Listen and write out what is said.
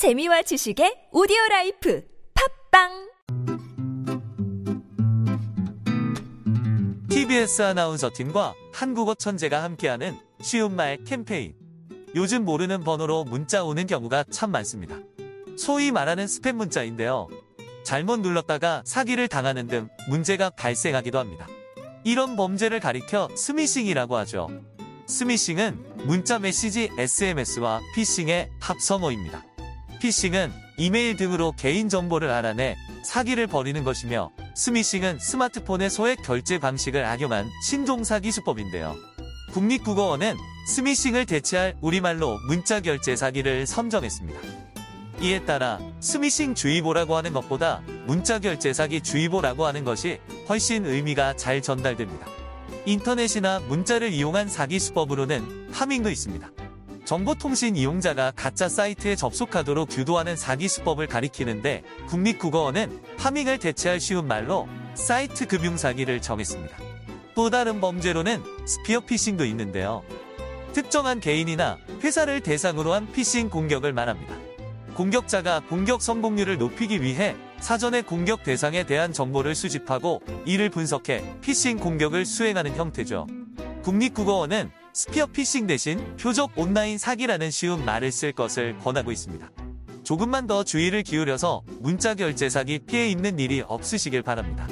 재미와 지식의 오디오 라이프 팟빵 TBS 아나운서 팀과 한국어 천재가 함께하는 쉬운 말 캠페인. 요즘 모르는 번호로 문자 오는 경우가 참 많습니다. 소위 말하는 스팸 문자인데요. 잘못 눌렀다가 사기를 당하는 등 문제가 발생하기도 합니다. 이런 범죄를 가리켜 스미싱이라고 하죠. 스미싱은 문자 메시지 SMS와 피싱의 합성어입니다. 피싱은 이메일 등으로 개인정보를 알아내 사기를 벌이는 것이며 스미싱은 스마트폰의 소액 결제 방식을 악용한 신종사기 수법인데요. 국립국어원은 스미싱을 대체할 우리말로 문자 결제 사기를 선정했습니다. 이에 따라 스미싱 주의보라고 하는 것보다 문자 결제 사기 주의보라고 하는 것이 훨씬 의미가 잘 전달됩니다. 인터넷이나 문자를 이용한 사기 수법으로는 파밍도 있습니다. 정보통신 이용자가 가짜 사이트에 접속하도록 유도하는 사기 수법을 가리키는데 국립국어원은 파밍을 대체할 쉬운 말로 사이트 금융 사기를 정했습니다. 또 다른 범죄로는 스피어 피싱도 있는데요. 특정한 개인이나 회사를 대상으로 한 피싱 공격을 말합니다. 공격자가 공격 성공률을 높이기 위해 사전에 공격 대상에 대한 정보를 수집하고 이를 분석해 피싱 공격을 수행하는 형태죠. 국립국어원은 스피어 피싱 대신 표적 온라인 사기라는 쉬운 말을 쓸 것을 권하고 있습니다. 조금만 더 주의를 기울여서 문자 결제 사기 피해 입는 일이 없으시길 바랍니다.